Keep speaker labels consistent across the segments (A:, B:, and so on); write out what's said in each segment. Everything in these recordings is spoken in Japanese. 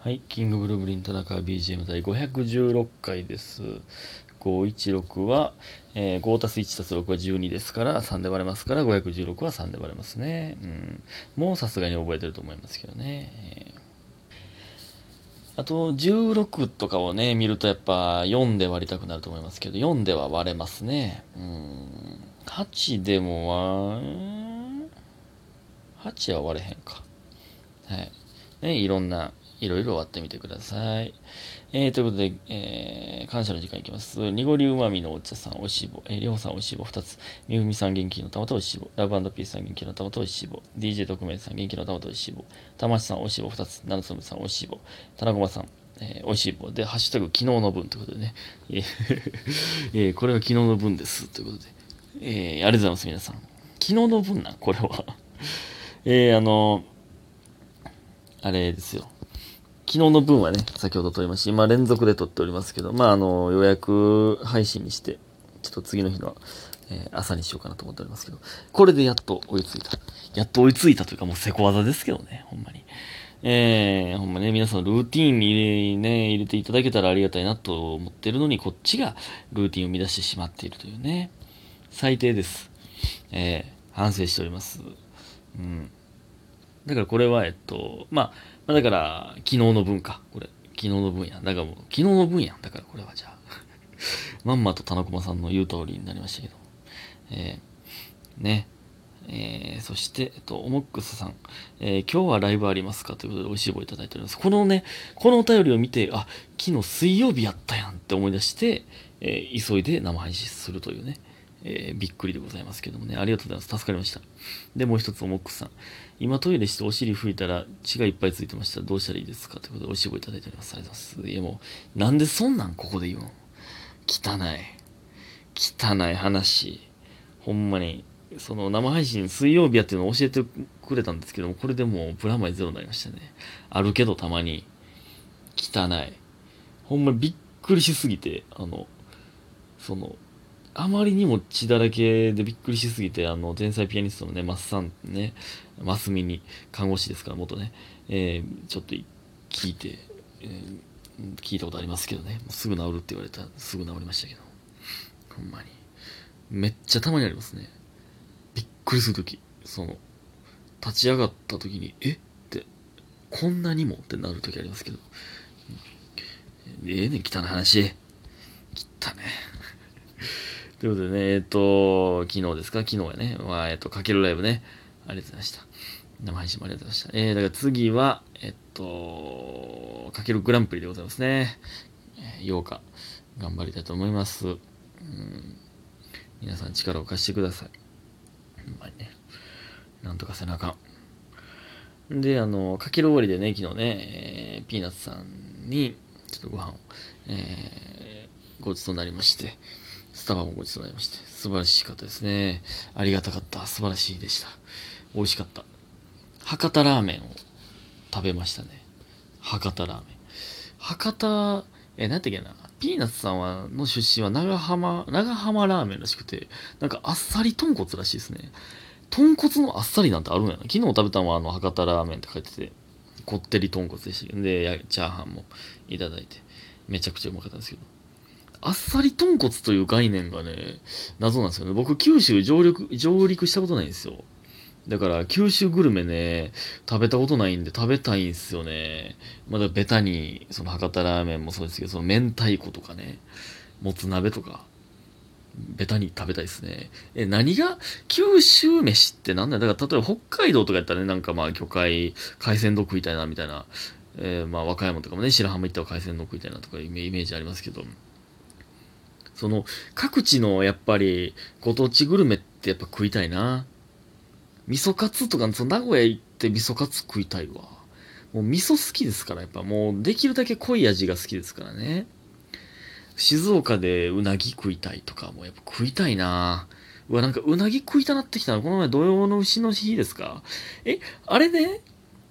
A: はい、キングブルーブリン田中 BGM 第516回です。516は、えー、5たす1たす6は12ですから、3で割れますから、516は3で割れますね。うん。もうさすがに覚えてると思いますけどね。あと、16とかをね、見るとやっぱ4で割りたくなると思いますけど、4では割れますね。うん。8でもは、8は割れへんか。はい。ね、いろんな、いろいろ割ってみてください。えー、ということで、えー、感謝の時間いきます。濁りうまみのお茶さん、おしい棒。えー、りょうさん、おしい棒2つ。みふみさん、元気の玉とおしい棒。ラブピースさん、元気の玉とおしい棒。DJ 特命さん、元気の玉とおしい棒。たましさん、おしい棒2つ。ななつむさん、おしい棒。たなごまさん、えー、おしい棒。で、ハッシュタグ、昨日の分ということでね。えー えこれは昨日の分です。ということで。えー、ありがとうございます、皆さん。昨日の分なん？これは。えー、あのあれですよ。昨日の分はね、先ほど撮りましたし。今連続で撮っておりますけど、まあ、あの、予約配信にして、ちょっと次の日の、えー朝にしようかなと思っておりますけど、これでやっと追いついた。やっと追いついたというか、もうせこ技ですけどね、ほんまに。えー、ほんまね、皆さんルーティーンに入れ,、ね、入れていただけたらありがたいなと思ってるのに、こっちがルーティンを生み出してしまっているというね。最低です。えー、反省しております。うん。だからこれは、えっと、まあ、まあだから、昨日の分か。これ。昨日の分やん。だからもう、昨日の分やん。だからこれはじゃあ。まんまと田中さんの言う通りになりましたけど。えー、ね。えー、そして、えっと、オモックスさん、えー今日はライブありますか？ということで、美味しい棒いただいております。このね、このお便りを見て、あ、昨日水曜日やったやんって思い出して、えー急いで生配信するというね、えーびっくりでございますけどもね、ありがとうございます。助かりました。で、もう一つ、オモックスさん、今トイレしてお尻拭いたら血がいっぱいついてました。どうしたらいいですか？ということで、美味しい棒いただいております。ありがとうございます。いやもう、なんでそんなんここで言うの？汚い。汚い話。ほんまに、その生配信水曜日やっていうのを教えてくれたんですけども、これでもうプラマイゼロになりましたね。あるけどたまに、汚い。ほんまにびっくりしすぎて、あの、その、あまりにも血だらけでびっくりしすぎて、あの、天才ピアニストのね、マスさんね、マスミに、看護師ですから、元ね、えーちょっと聞いて、えー聞いたことありますけどね、もうすぐ治るって言われたらすぐ治りましたけど、ほんまに。めっちゃたまにありますね。びっくりするとき、その、立ち上がったときに、え？って、こんなにも？ってなるときありますけど、うんええねん、汚い話。ということでね、えっ、と、昨日ですか？昨日やね。まあ、えっ、と、かけるライブね。ありがとうございました。生配信もありがとうございました。えー、だから次は、えっと、かけるグランプリでございますね。8日、頑張りたいと思います。うん、皆さん力を貸してください。ほんまにね。なんとかせなあかん。で、あの、かける終わりでね、昨日ね、えーピーナッツさんに、ちょっとご飯を、えーごちそうになりまして、スタバもごちそうになりまして、素晴らしかったですね。ありがたかった。素晴らしいでした。美味しかった。博多ラーメンを食べましたね。博多ラーメン。博多、え、なんてっけな。ピーナッツさんは、の出身は長浜、長浜ラーメンらしくて、なんかあっさり豚骨らしいですね。豚骨のあっさりなんてあるんやな。昨日食べたのはあの博多ラーメンって書いてて、こってり豚骨でした、で、チャーハンもいただいて、めちゃくちゃうまかったんですけど。あっさり豚骨という概念がね、謎なんですよね。僕、九州上陸、上陸したことないんですよ。だから、九州グルメね、食べたことないんで食べたいんですよね。まだベタに、その博多ラーメンもそうですけど、その明太子とかね、もつ鍋とか、ベタに食べたいですね。え、何が？九州飯ってなんだよだから、例えば北海道とかやったらね、なんかまあ魚介、海鮮丼食いたいな、みたいな。えーまあ和歌山とかもね、白浜行ったら海鮮丼食いたいなとかイメージありますけど、その、各地のやっぱり、ご当地グルメってやっぱ食いたいな。味噌カツとか、その名古屋行って味噌カツ食いたいわ。もう味噌好きですから、やっぱもうできるだけ濃い味が好きですからね。静岡でうなぎ食いたいとかもやっぱ食いたいなうわ、なんかうなぎ食いたなってきたの。この前土曜の牛の日ですか？え、あれね、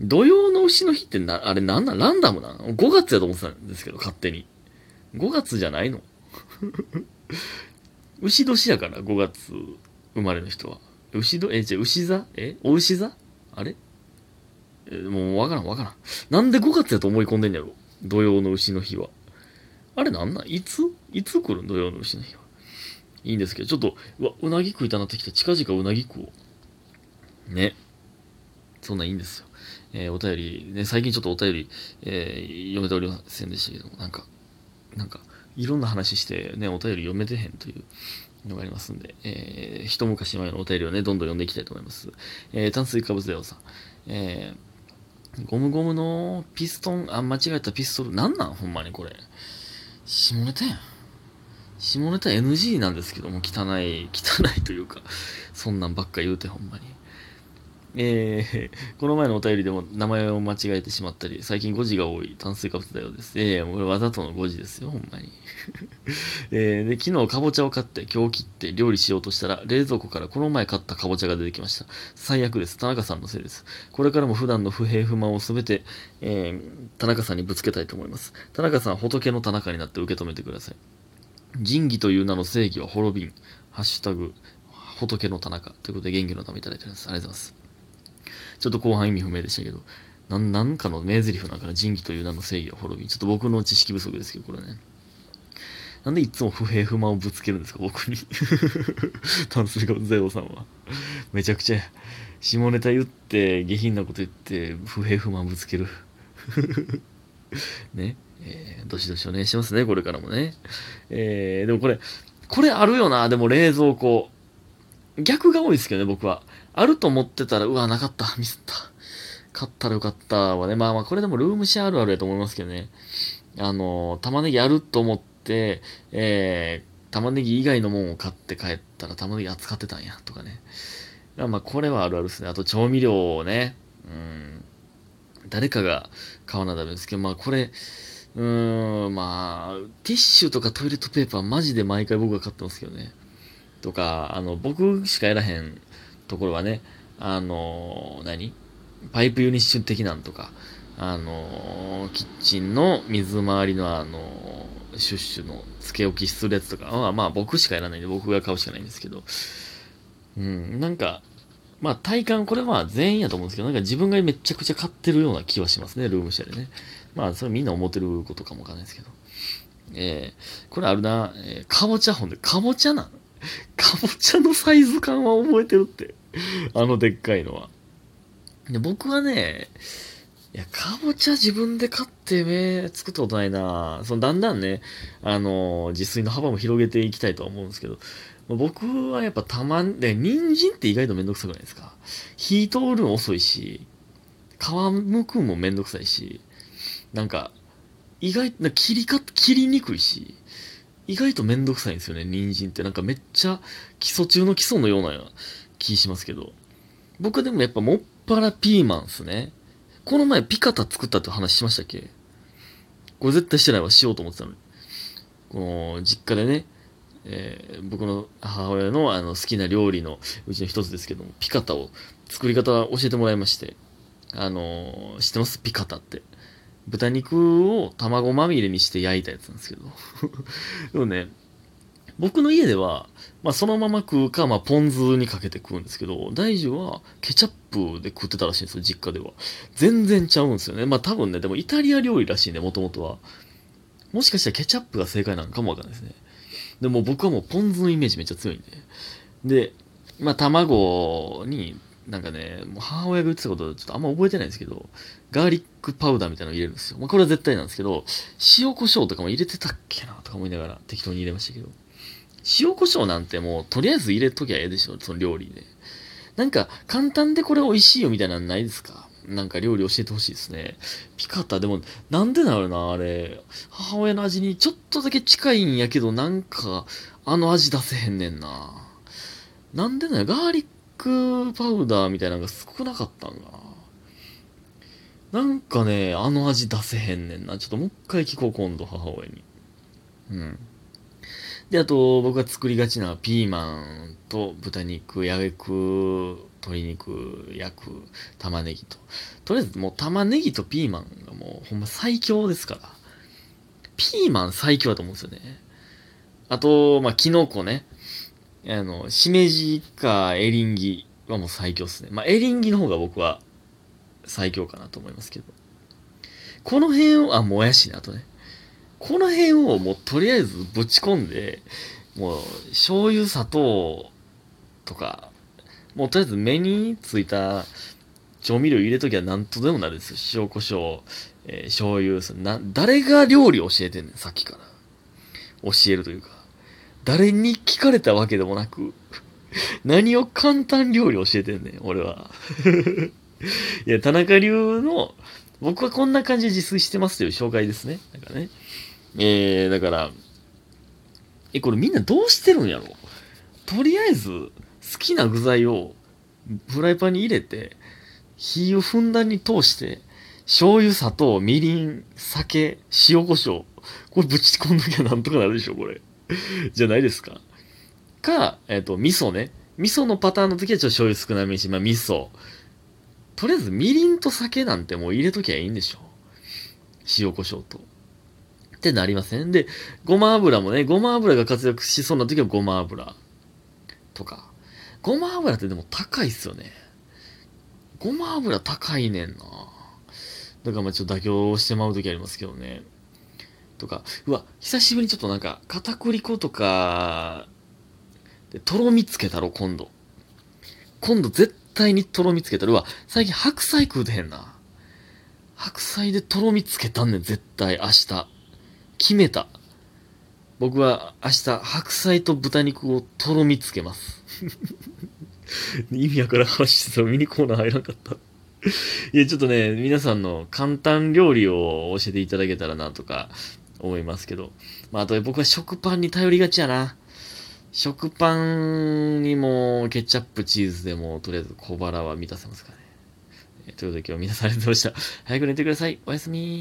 A: 土曜の牛の日ってな、あれなんなんランダムなの ?5 月やと思ってたんですけど、勝手に。5月じゃないの？牛年やから、5月生まれの人は。牛ど、え、じゃ牛座？え？お牛座？あれ？えもうわからんわからん。なんで5月やと思い込んでんやろ？土曜の牛の日は。あれなんなん？いつ？いつ来るん？土曜の牛の日は。いいんですけど、ちょっと、うわ、うなぎ食いたなってきて、近々うなぎ食おう。ね。そんなんいいんですよ。えー、お便り、ね、最近ちょっとお便り、えー、読めておりませんでしたけども、なんか、なんか、いろんな話して、ね、お便り読めてへんというのがありますんで、えー、一昔前のお便りをね、どんどん読んでいきたいと思います。えー、炭水化物レオさん。えー、ゴムゴムのピストン、あ、間違えたピストル、なんなん？ほんまにこれ。下ネタやん。下ネタ NG なんですけども、汚い、汚いというか、そんなんばっか言うてほんまに。えー、この前のお便りでも名前を間違えてしまったり、最近5時が多い炭水化物だようです。ええー、これわざとの5時ですよ、ほんまに。えー、で、昨日かぼちゃを買って、今日切って料理しようとしたら、冷蔵庫からこの前買ったかぼちゃが出てきました。最悪です。田中さんのせいです。これからも普段の不平不満をすべて、えー、田中さんにぶつけたいと思います。田中さん、仏の田中になって受け止めてください。仁義という名の正義は滅びん。ハッシュタグ、仏の田中。ということで元気のためいただいております。ありがとうございます。ちょっと後半意味不明でしたけど、なん、なんかの名台詞なんかな、仁義という名の正義は滅び。ちょっと僕の知識不足ですけど、これね。なんでいつも不平不満をぶつけるんですか、僕に。炭水化物ゼロさんは。めちゃくちゃ、下ネタ言って、下品なこと言って、不平不満ぶつける。ね。えー、どしどしお願いしますね、これからもね。えー、でもこれ、これあるよな、でも冷蔵庫。逆が多いですけどね、僕は。あると思ってたら、うわ、なかった、ミスった。買ったらよかったわね。まあまあ、これでもルームシェアあるあるやと思いますけどね。あの、玉ねぎあると思って、えー、玉ねぎ以外のもんを買って帰ったら玉ねぎ扱ってたんや、とかね。まあ、これはあるあるですね。あと、調味料をね、うん、誰かが買わなダメですけど、まあ、これ、うーん、まあ、ティッシュとかトイレットペーパーマジで毎回僕が買ってますけどね。とか、あの、僕しかやらへんところはね、あの、何？パイプユニッシュ的なんとか、あの、キッチンの水回りのあの、シュッシュのつけ置きするやつとかは、まあ僕しかやらないんで僕が買うしかないんですけど、うん、なんか、まあ体感、これは全員やと思うんですけど、なんか自分がめちゃくちゃ買ってるような気はしますね、ルームシェアでね。まあそれみんな思ってることかもわかんないですけど。えー、これあるな、えー、かぼちゃ本で、かぼちゃなん？かぼちゃのサイズ感は覚えてるって。あのでっかいのは。で僕はね、いや、かぼちゃ自分で買って目作ったことないなそのだんだんね、あの自炊の幅も広げていきたいとは思うんですけど、僕はやっぱたまん、で、人参って意外とめんどくさくないですか？火通るの遅いし、皮むくんもめんどくさいし、なんか、意外と、切りか、切りにくいし、意外とめんどくさいんですよね、人参って。なんかめっちゃ基礎中の基礎のような気しますけど。僕でもやっぱもっぱらピーマンっすね。この前ピカタ作ったって話しましたっけ？これ絶対してないわ、しようと思ってたのに。この、実家でね、えー、僕の母親のあの好きな料理のうちの一つですけども、ピカタを作り方教えてもらいまして、あのー、知ってます？ピカタって。豚肉を卵まみれにして焼いたやつなんですけど。でもね、僕の家では、まあそのまま食うか、まあポン酢にかけて食うんですけど、大樹はケチャップで食ってたらしいんですよ、実家では。全然ちゃうんですよね。まあ多分ね、でもイタリア料理らしいね、もともとは。もしかしたらケチャップが正解なのかもわかんないですね。でも僕はもうポン酢のイメージめっちゃ強いんで。で、まあ卵になんかね、もう母親が言ってたことちょっとあんま覚えてないんですけど、ガーリックパウダーみたいなの入れるんですよ。まあこれは絶対なんですけど、塩コショウとかも入れてたっけなとか思いながら適当に入れましたけど。塩コショウなんてもうとりあえず入れときゃええでしょ、その料理で。なんか簡単でこれ美味しいよみたいなのないですか？なんか料理教えてほしいですね。ピカタ、でも、なんでなるな、あれ。母親の味にちょっとだけ近いんやけど、なんか、あの味出せへんねんな。なんでなガーリックパウダーみたいなのが少なかったんかな。なんかね、あの味出せへんねんな。ちょっともう一回聞こう、今度、母親に。うん。で、あと、僕が作りがちなピーマンと豚肉、焼く、鶏肉、焼く、玉ねぎと。とりあえずもう玉ねぎとピーマンがもうほんま最強ですから。ピーマン最強だと思うんですよね。あと、まあ、キノコね。あの、しめじかエリンギはもう最強っすね。まあ、エリンギの方が僕は最強かなと思いますけど。この辺を、あ、もやしね、あとね。この辺をもうとりあえずぶち込んで、もう醤油、砂糖とか、もうとりあえず目についた調味料入れときは何とでもなるんですよ。塩、胡椒、えー、醤油な、誰が料理教えてんねん、さっきから。教えるというか。誰に聞かれたわけでもなく、何を簡単料理教えてんねん、俺は。いや、田中流の、僕はこんな感じで自炊してますという紹介ですね。だからね。えー、だから、え、これみんなどうしてるんやろ？とりあえず、好きな具材をフライパンに入れて、火をふんだんに通して、醤油、砂糖、みりん、酒、塩胡椒。これぶち込んどきゃなんとかなるでしょ、これ。じゃないですか。か、えっ、ー、と、味噌ね。味噌のパターンの時はちょっと醤油少なめにし、まあ味噌。とりあえずみりんと酒なんてもう入れときゃいいんでしょ。塩胡椒と。ってなりませんで、ごま油もね、ごま油が活躍しそうな時はごま油とか。ごま油ってでも高いっすよね。ごま油高いねんな。だからまあちょっと妥協してまう時ありますけどね。とか、うわ、久しぶりにちょっとなんか、片栗粉とか、とろみつけたろ、今度。今度絶対にとろみつけたら、うわ、最近白菜食うてへんな。白菜でとろみつけたんねん、絶対、明日。決めた。僕は明日、白菜と豚肉をとろみつけます。意味やからん話してたらミニコーナー入らんかった。いや、ちょっとね、皆さんの簡単料理を教えていただけたらなとか思いますけど。まあ、あと僕は食パンに頼りがちやな。食パンにもケチャップ、チーズでもとりあえず小腹は満たせますかね。ということで今日は皆されてました。早く寝てください。おやすみ